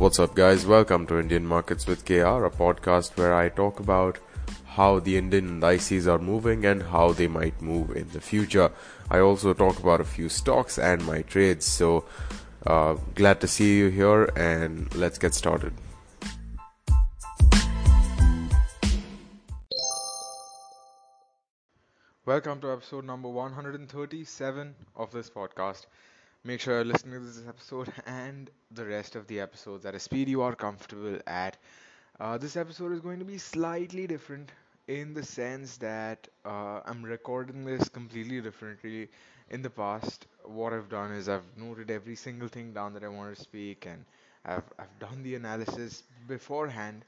What's up, guys? Welcome to Indian Markets with KR, a podcast where I talk about how the Indian indices are moving and how they might move in the future. I also talk about a few stocks and my trades. So, uh, glad to see you here, and let's get started. Welcome to episode number 137 of this podcast. Make sure you're listening to this episode and the rest of the episodes at a speed you are comfortable at. Uh, this episode is going to be slightly different in the sense that uh, I'm recording this completely differently. In the past, what I've done is I've noted every single thing down that I want to speak and I've, I've done the analysis beforehand.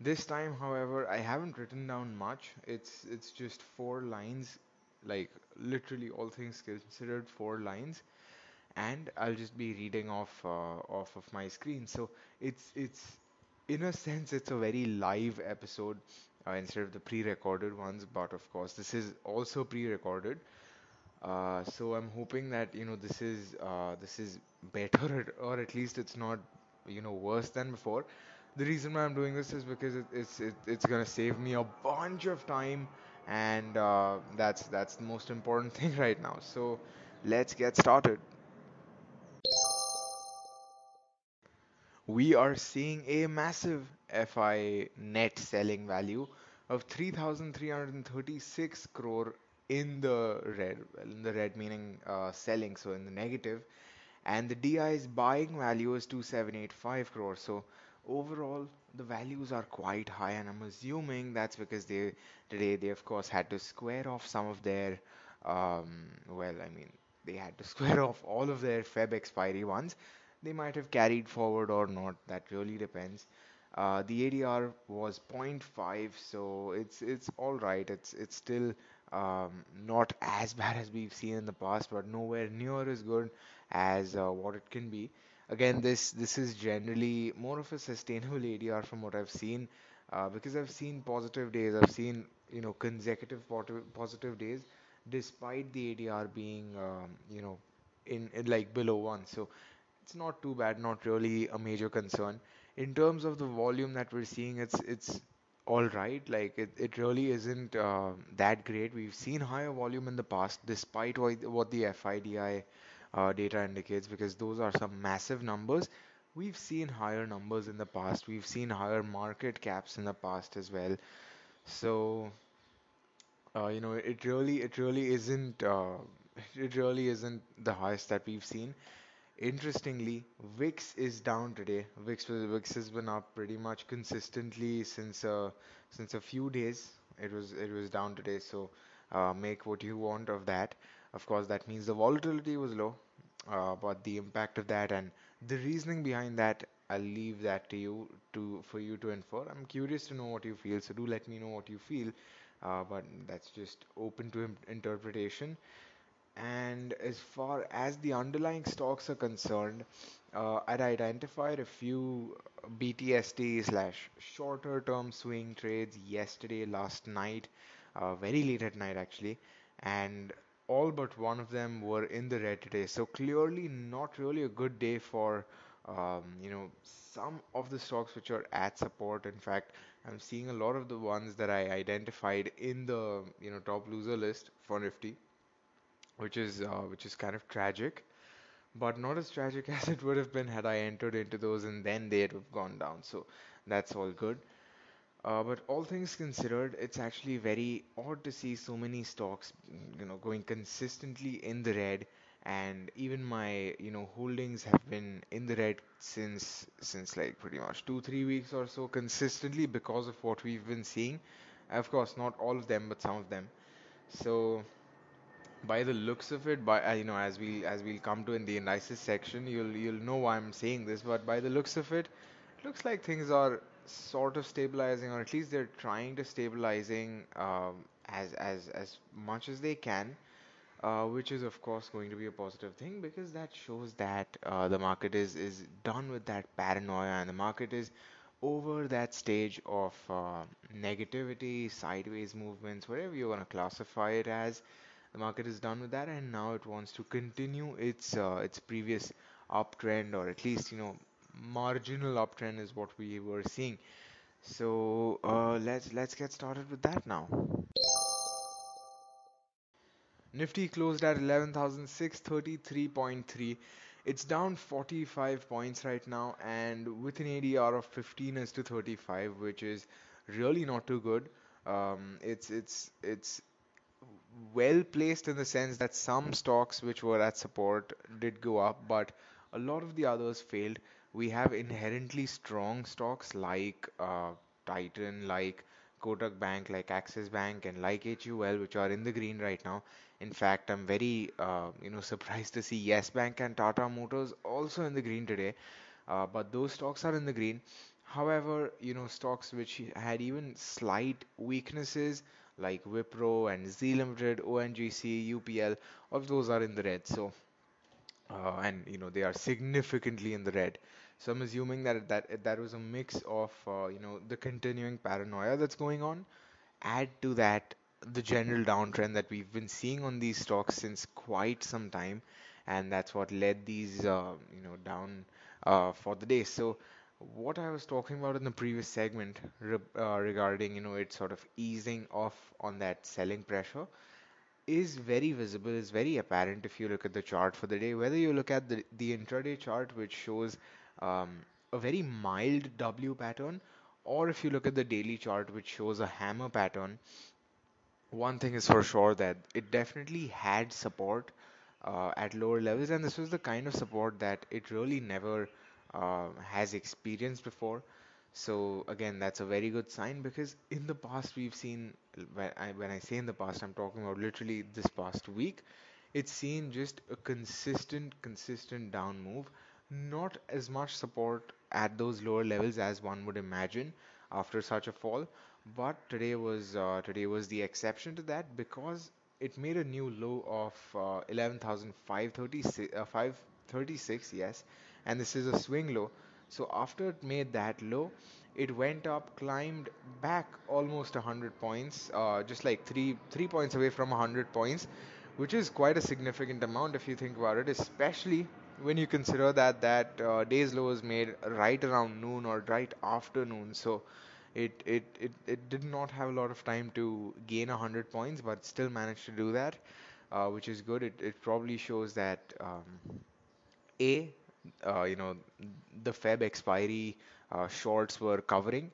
This time, however, I haven't written down much. It's it's just four lines, like literally all things considered, four lines and I'll just be reading off uh, off of my screen. So it's it's in a sense it's a very live episode uh, instead of the pre-recorded ones. But of course, this is also pre-recorded. Uh, so I'm hoping that you know this is uh, this is better or at least it's not you know worse than before. The reason why I'm doing this is because it, it's it, it's gonna save me a bunch of time, and uh, that's that's the most important thing right now. So let's get started. We are seeing a massive FI net selling value of 3,336 crore in the red, in the red meaning uh, selling, so in the negative, and the DI's buying value is 2785 crore. So overall, the values are quite high, and I'm assuming that's because they today they of course had to square off some of their, um, well, I mean, they had to square off all of their Feb expiry ones they might have carried forward or not. That really depends. Uh, the ADR was 0.5, so it's it's all right. It's it's still um, not as bad as we've seen in the past, but nowhere near as good as uh, what it can be. Again, this this is generally more of a sustainable ADR from what I've seen, uh, because I've seen positive days. I've seen you know consecutive positive days, despite the ADR being um, you know in, in like below one. So it's not too bad, not really a major concern. In terms of the volume that we're seeing, it's it's all right. Like it, it really isn't uh, that great. We've seen higher volume in the past, despite what, the FIDI uh, data indicates, because those are some massive numbers. We've seen higher numbers in the past. We've seen higher market caps in the past as well. So, uh, you know, it really, it really isn't, uh, it really isn't the highest that we've seen. Interestingly, VIX is down today. VIX has been up pretty much consistently since uh, since a few days. It was it was down today, so uh, make what you want of that. Of course, that means the volatility was low, uh, but the impact of that and the reasoning behind that, I'll leave that to you to for you to infer. I'm curious to know what you feel, so do let me know what you feel. Uh, but that's just open to interpretation. And as far as the underlying stocks are concerned, uh, I'd identified a few BTST slash shorter term swing trades yesterday, last night, uh, very late at night actually, and all but one of them were in the red today. So clearly, not really a good day for um, you know some of the stocks which are at support. In fact, I'm seeing a lot of the ones that I identified in the you know top loser list for Nifty which is uh, which is kind of tragic, but not as tragic as it would have been had I entered into those and then they'd have gone down. So that's all good. Uh, but all things considered, it's actually very odd to see so many stocks, you know, going consistently in the red. And even my, you know, holdings have been in the red since since like pretty much two, three weeks or so consistently because of what we've been seeing. Of course, not all of them, but some of them. So by the looks of it, by uh, you know, as we as we'll come to in the analysis section, you'll you'll know why I'm saying this. But by the looks of it, it looks like things are sort of stabilizing, or at least they're trying to stabilizing um, as as as much as they can. Uh, which is of course going to be a positive thing because that shows that uh, the market is is done with that paranoia and the market is over that stage of uh, negativity, sideways movements, whatever you want to classify it as the market is done with that and now it wants to continue its uh, its previous uptrend or at least you know marginal uptrend is what we were seeing. So uh, let's let's get started with that now. Nifty closed at 11,633.3. It's down 45 points right now, and with an ADR of 15 is to 35, which is really not too good. Um, it's it's it's well placed in the sense that some stocks which were at support did go up, but a lot of the others failed. We have inherently strong stocks like uh, Titan, like Kotak Bank, like Axis Bank, and like HUL, which are in the green right now. In fact, I'm very uh, you know surprised to see Yes Bank and Tata Motors also in the green today. Uh, but those stocks are in the green. However, you know stocks which had even slight weaknesses like Wipro and Zee Limited, ONGC, UPL, all those are in the red. So, uh, and you know they are significantly in the red. So I'm assuming that that that was a mix of uh, you know the continuing paranoia that's going on. Add to that the general downtrend that we've been seeing on these stocks since quite some time, and that's what led these uh, you know down uh, for the day. So what I was talking about in the previous segment re uh, regarding, you know, it sort of easing off on that selling pressure is very visible, is very apparent if you look at the chart for the day. Whether you look at the, the intraday chart, which shows um, a very mild W pattern, or if you look at the daily chart, which shows a hammer pattern, one thing is for sure that it definitely had support uh, at lower levels, and this was the kind of support that it really never uh, has experienced before. So again, that's a very good sign because in the past we've seen, when I, when I say in the past, I'm talking about literally this past week, it's seen just a consistent, consistent down move, not as much support at those lower levels as one would imagine after such a fall. But today was uh, today was the exception to that because it made a new low of uh, 11,536, uh, 536, yes, and this is a swing low. So after it made that low, it went up, climbed back almost 100 points, uh, just like three three points away from 100 points, which is quite a significant amount if you think about it, especially when you consider that that uh, day's low was made right around noon or right after noon. So it, it, it, it did not have a lot of time to gain 100 points, but still managed to do that, uh, which is good. It, it probably shows that um, A, uh, you know, the Feb expiry uh, shorts were covering.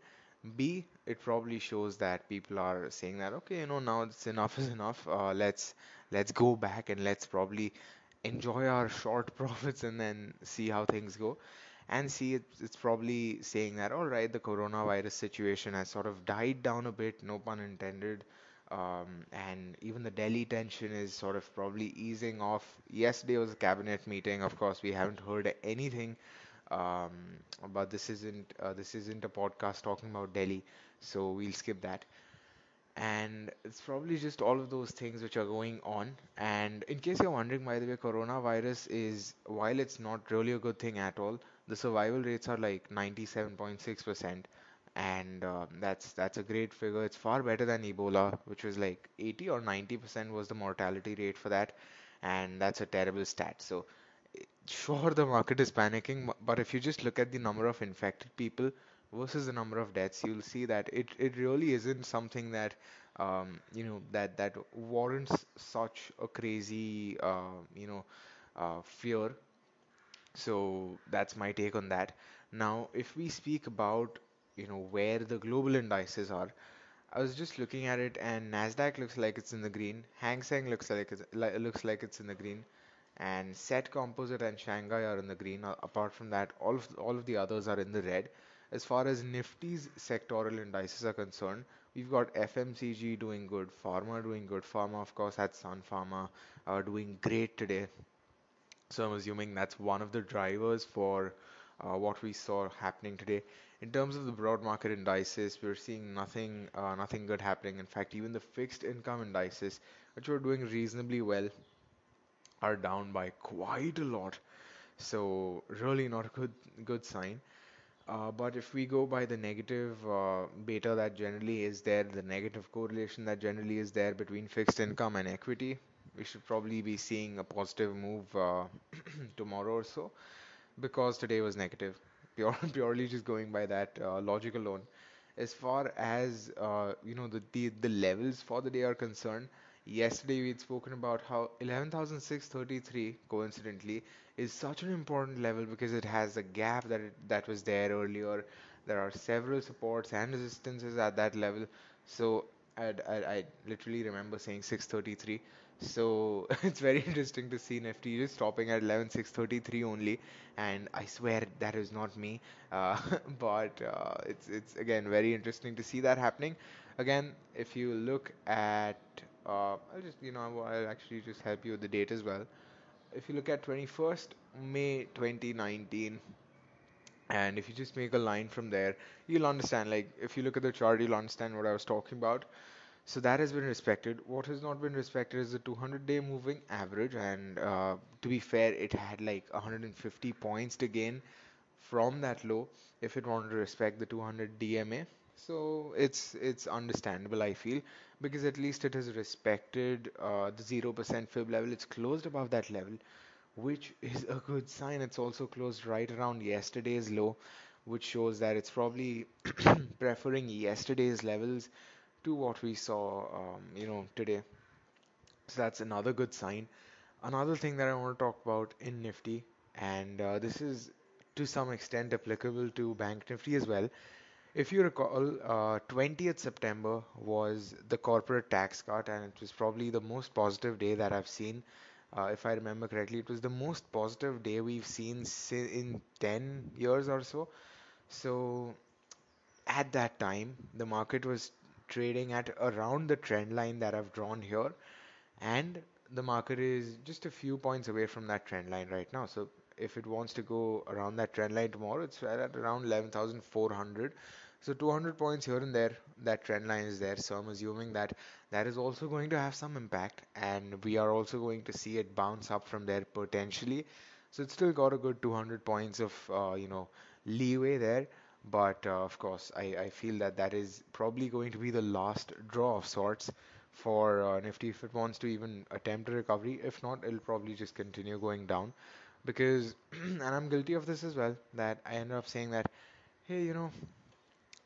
B, it probably shows that people are saying that, okay, you know, now it's enough is enough. Uh, let's let's go back and let's probably enjoy our short profits and then see how things go. And see, it's, it's probably saying that, all right, the coronavirus situation has sort of died down a bit, no pun intended. Um, and even the Delhi tension is sort of probably easing off. Yesterday was a cabinet meeting. Of course, we haven't heard anything. Um, but this isn't uh, this isn't a podcast talking about Delhi, so we'll skip that. And it's probably just all of those things which are going on. And in case you're wondering, by the way, coronavirus is, while it's not really a good thing at all, the survival rates are like 97.6%. And uh, that's that's a great figure. It's far better than Ebola, which was like 80 or 90% was the mortality rate for that. And that's a terrible stat. So Sure, the market is panicking, but if you just look at the number of infected people versus the number of deaths, you'll see that it, it really isn't something that um, you know that that warrants such a crazy uh, you know uh, fear. So that's my take on that. Now, if we speak about you know where the global indices are, I was just looking at it, and Nasdaq looks like it's in the green. Hang Seng looks like it's, looks like it's in the green and Set Composite and Shanghai are in the green. Apart from that, all of all of the others are in the red. As far as Nifty's sectoral indices are concerned, we've got FMCG doing good, Pharma doing good. Pharma, of course, had Sun Pharma uh, doing great today. So I'm assuming that's one of the drivers for uh, what we saw happening today. In terms of the broad market indices, we're seeing nothing, uh, nothing good happening. In fact, even the fixed income indices, which were doing reasonably well, are down by quite a lot. So really not a good good sign. Uh, but if we go by the negative uh, beta that generally is there, the negative correlation that generally is there between fixed income and equity, we should probably be seeing a positive move uh, tomorrow or so because today was negative. pure, purely just going by that uh, logic alone. As far as uh, you know the, the the levels for the day are concerned, yesterday we had spoken about how 11,633 coincidentally is such an important level because it has a gap that it, that was there earlier. There are several supports and resistances at that level. So i I literally remember saying 633. So it's very interesting to see Nifty just stopping at 11,633 only, and I swear that is not me. Uh, but uh, it's it's again very interesting to see that happening. Again, if you look at, uh, I'll just you know I'll I'll actually just help you with the date as well. If you look at 21st May 2019, and if you just make a line from there, you'll understand. Like if you look at the chart, you'll understand what I was talking about. So that has been respected. What has not been respected is the 200-day moving average, and uh, to be fair, it had like 150 points to gain from that low if it wanted to respect the 200 DMA. So it's it's understandable, I feel, because at least it has respected uh, the 0% fib level. It's closed above that level, which is a good sign. It's also closed right around yesterday's low, which shows that it's probably preferring yesterday's levels to what we saw, um, you know, today. So that's another good sign. Another thing that I want to talk about in Nifty, and uh, this is to some extent applicable to Bank Nifty as well. If you recall, uh, 20th September was the corporate tax cut, and it was probably the most positive day that I've seen. Uh, if I remember correctly, it was the most positive day we've seen in 10 years or so. So at that time, the market was trading at around the trend line that I've drawn here, and the market is just a few points away from that trend line right now. So if it wants to go around that trend line tomorrow, it's right at around 11,400. So 200 points here and there, that trend line is there. So I'm assuming that that is also going to have some impact, and we are also going to see it bounce up from there potentially. So it's still got a good 200 points of uh, you know leeway there. But uh, of course, I, I feel that that is probably going to be the last draw of sorts for uh, Nifty if it wants to even attempt a recovery. If not, it'll probably just continue going down because, and I'm guilty of this as well, that I end up saying that, hey, you know,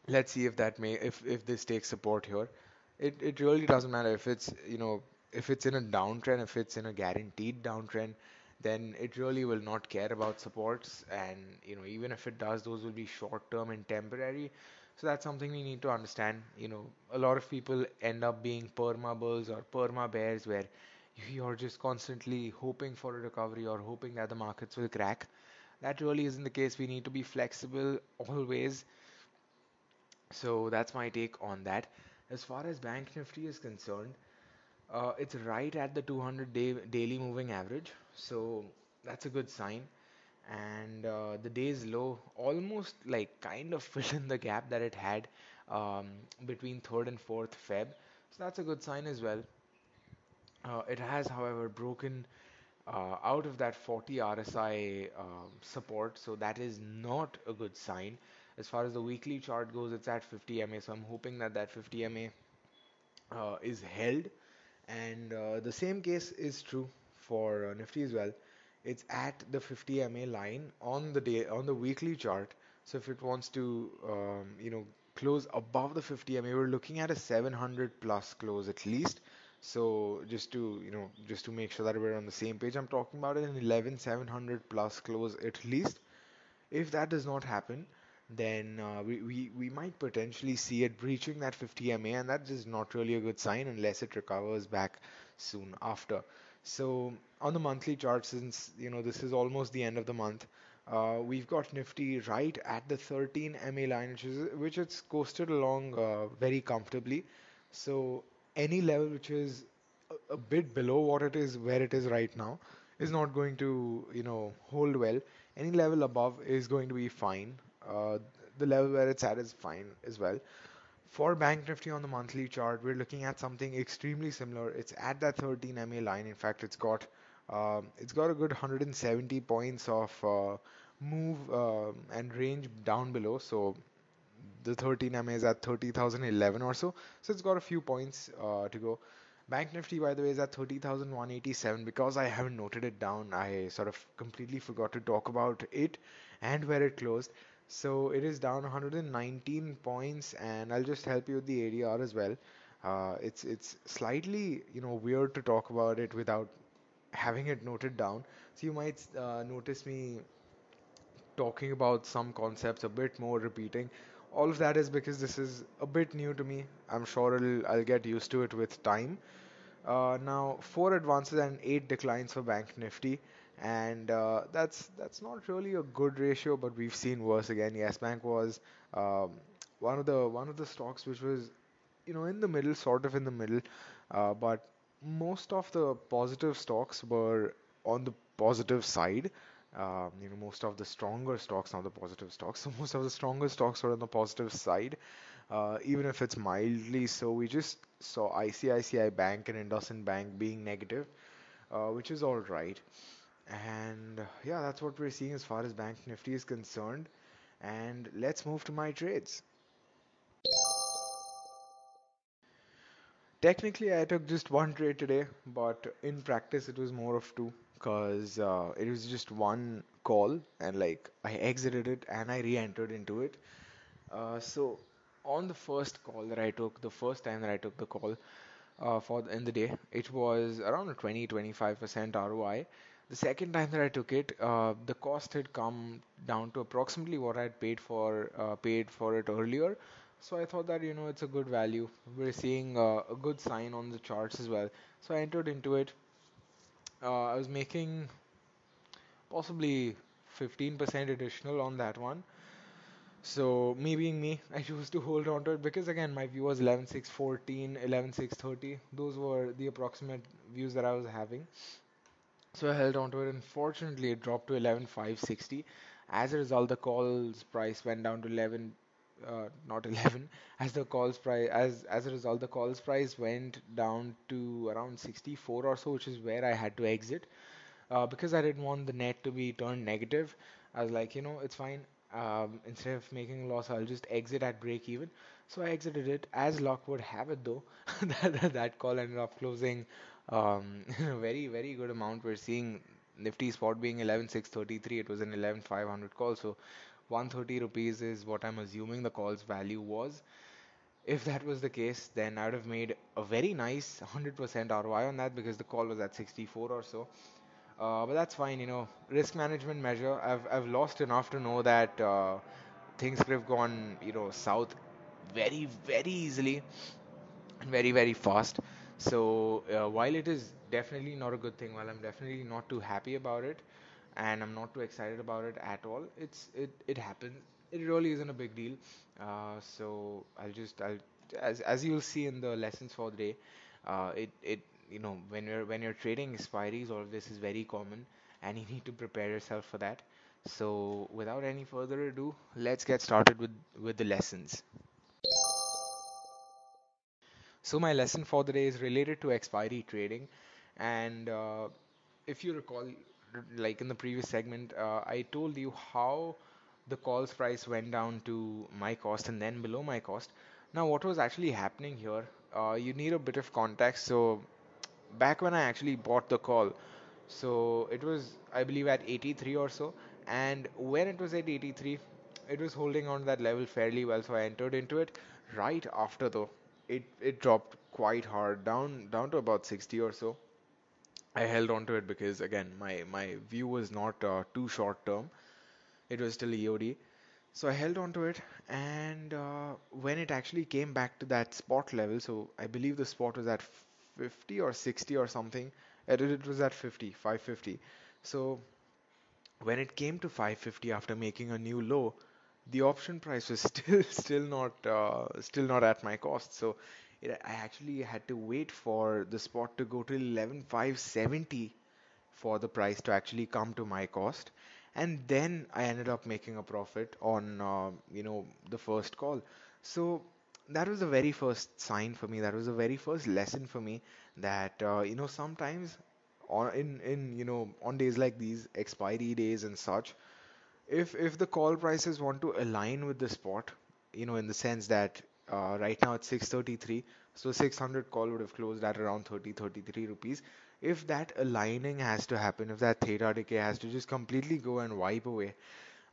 let's see if that may if if this takes support here. It it really doesn't matter if it's you know if it's in a downtrend, if it's in a guaranteed downtrend, then it really will not care about supports. And you know even if it does, those will be short term and temporary. So that's something we need to understand. You know, a lot of people end up being perma bulls or perma bears where you're just constantly hoping for a recovery or hoping that the markets will crack. That really isn't the case. We need to be flexible always so that's my take on that. As far as Bank Nifty is concerned, uh, it's right at the 200 day daily moving average, so that's a good sign. And uh, the day's low almost like kind of filled in the gap that it had um, between 3rd and 4th Feb. So that's a good sign as well. Uh, it has, however, broken uh, out of that 40 RSI um, support, so that is not a good sign. As far as the weekly chart goes, it's at 50 MA, so I'm hoping that that 50 MA uh, is held. And uh, the same case is true for uh, Nifty as well. It's at the 50 MA line on the day on the weekly chart. So if it wants to, um, you know, close above the 50 MA, we're looking at a 700 plus close at least. So just to, you know, just to make sure that we're on the same page, I'm talking about an 11 700 plus close at least. If that does not happen, then uh, we, we, we might potentially see it breaching that 50 MA, and that is not really a good sign unless it recovers back soon after. So on the monthly chart, since you know this is almost the end of the month, uh, we've got Nifty right at the 13 MA line, which is which it's coasted along uh, very comfortably. So any level which is a, a bit below what it is where it is right now is not going to you know hold well. Any level above is going to be fine. Uh, the level where it's at is fine as well. For Bank Nifty on the monthly chart, we're looking at something extremely similar. It's at that 13 MA line. In fact, it's got um, it's got a good 170 points of uh, move um and range down below. So the 13 MA is at 30,011 or so. So it's got a few points uh, to go. Bank Nifty, by the way, is at 30,187. Because I haven't noted it down, I sort of completely forgot to talk about it and where it closed. So it is down 119 points, and I'll just help you with the ADR as well. Uh, it's it's slightly you know weird to talk about it without having it noted down. So you might uh, notice me talking about some concepts a bit more repeating. All of that is because this is a bit new to me. I'm sure I'll, I'll get used to it with time. Uh, now, four advances and eight declines for Bank Nifty, and uh, that's that's not really a good ratio, but we've seen worse again. Yes Bank was um, one of the one of the stocks which was you know in the middle, sort of in the middle, uh, but most of the positive stocks were on the positive side. Um, you know, most of the stronger stocks, not the positive stocks. So most of the stronger stocks were on the positive side, uh, even if it's mildly so. We just saw ICICI Bank and IndusInd Bank being negative, uh, which is all right. And uh, yeah, that's what we're seeing as far as Bank Nifty is concerned. And let's move to my trades. Technically, I took just one trade today, but in practice, it was more of two because uh, it was just one call and like I exited it and I re-entered into it. Uh, so on the first call that I took, the first time that I took the call uh, for the, in the day, it was around a 20-25% ROI. The second time that I took it, uh, the cost had come down to approximately what I had paid for uh, paid for it earlier. So I thought that you know it's a good value. We're seeing uh, a good sign on the charts as well. So I entered into it. Uh, I was making possibly 15% additional on that one. So me being me, I chose to hold on to it because again my view was 11.614, 11.630. Those were the approximate views that I was having. So I held on to it. Unfortunately, it dropped to 11,560. As a result, the calls price went down to 11, uh, not 11. As the calls price, as as a result, the calls price went down to around 64 or so, which is where I had to exit uh, because I didn't want the net to be turned negative. I was like, you know, it's fine. Um, instead of making a loss, I'll just exit at break even. So I exited it. As luck would have it, though, that, that that call ended up closing um, very very good amount. We're seeing Nifty spot being 11,633. It was an 11,500 call. So 130 rupees is what I'm assuming the call's value was. If that was the case, then I would have made a very nice 100% ROI on that because the call was at 64 or so. Uh, but that's fine, you know. Risk management measure. I've I've lost enough to know that uh, things could have gone, you know, south very very easily and very very fast. So uh, while it is definitely not a good thing, while I'm definitely not too happy about it, and I'm not too excited about it at all, it's it it happens. It really isn't a big deal. Uh, so I'll just I'll as as you'll see in the lessons for the day, uh, it it you know when you're when you're trading expiries, all of this is very common, and you need to prepare yourself for that. So without any further ado, let's get started with with the lessons. So my lesson for the day is related to expiry trading, and uh, if you recall, like in the previous segment, uh, I told you how the calls price went down to my cost and then below my cost. Now, what was actually happening here? Uh, you need a bit of context. So back when I actually bought the call, so it was, I believe, at 83 or so. And when it was at 83, it was holding on that level fairly well. So I entered into it. Right after though, it it dropped quite hard down down to about 60 or so. I held on to it because again, my my view was not uh, too short term. It was still EOD. So I held on to it, and uh, when it actually came back to that spot level, so I believe the spot was at 50 or 60 or something. It, it was at 50, 550. So when it came to 550 after making a new low, the option price was still still not uh, still not at my cost. So it, I actually had to wait for the spot to go to 11,570 for the price to actually come to my cost. And then I ended up making a profit on, uh, you know, the first call. So that was the very first sign for me. That was the very first lesson for me that, uh, you know, sometimes on in in you know on days like these expiry days and such if if the call prices want to align with the spot you know in the sense that uh, right now it's 633 so 600 call would have closed at around 30 33 rupees if that aligning has to happen if that theta decay has to just completely go and wipe away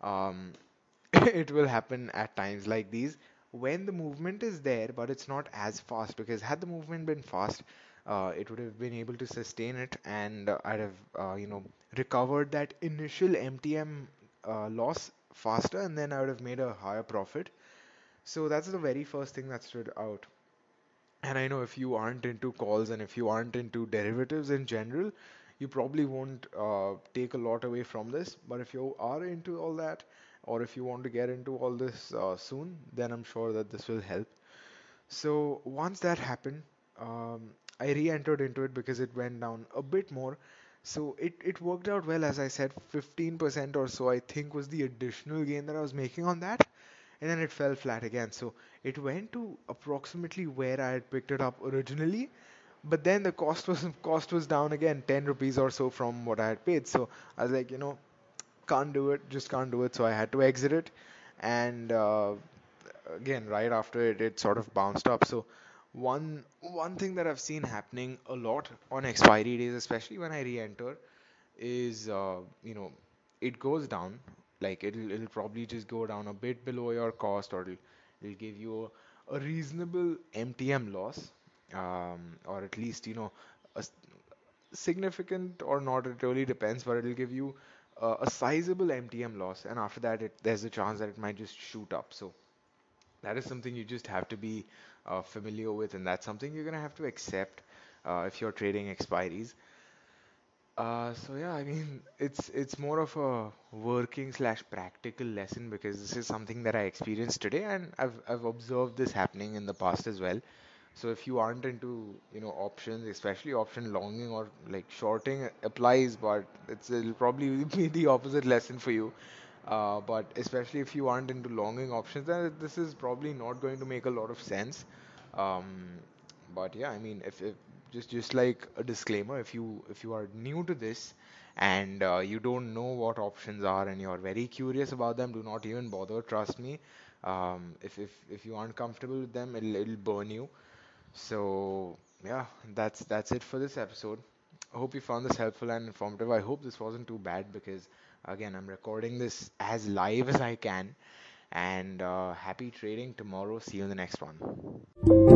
um, it will happen at times like these when the movement is there, but it's not as fast. Because had the movement been fast, uh, it would have been able to sustain it, and uh, I'd have, uh, you know, recovered that initial MTM uh, loss faster, and then I would have made a higher profit. So that's the very first thing that stood out. And I know if you aren't into calls and if you aren't into derivatives in general, you probably won't uh, take a lot away from this. But if you are into all that, or if you want to get into all this uh, soon, then I'm sure that this will help. So once that happened, um, I re-entered into it because it went down a bit more. So it, it worked out well, as I said, 15% or so, I think was the additional gain that I was making on that and then it fell flat again. So it went to approximately where I had picked it up originally, but then the cost was cost was down again, 10 rupees or so from what I had paid. So I was like, you know, can't do it, just can't do it. So I had to exit it, and uh, again, right after it, it sort of bounced up. So one one thing that I've seen happening a lot on expiry days, especially when I re-enter, is uh, you know it goes down. Like it'll it'll probably just go down a bit below your cost or it'll, it'll give you a, a reasonable MTM loss. Um, or at least you know a significant or not it really depends but it'll give you uh, a sizable MTM loss. And after that it, there's a chance that it might just shoot up. So that is something you just have to be uh, familiar with and that's something you're gonna have to accept uh, if you're trading expiries uh, so yeah, I mean, it's it's more of a working slash practical lesson because this is something that I experienced today, and I've I've observed this happening in the past as well. So if you aren't into, you know, options, especially option longing or like shorting applies, but it's it'll probably be the opposite lesson for you. Uh, but especially if you aren't into longing options, then this is probably not going to make a lot of sense. Um, but yeah, I mean, if, if just just like a disclaimer, if you if you are new to this and uh, you don't know what options are and you're very curious about them, do not even bother. Trust me. Um, if if if you aren't comfortable with them, it'll it'll burn you. So yeah, that's that's it for this episode. I hope you found this helpful and informative. I hope this wasn't too bad because again, I'm recording this as live as I can. And uh, happy trading tomorrow. See you in the next one.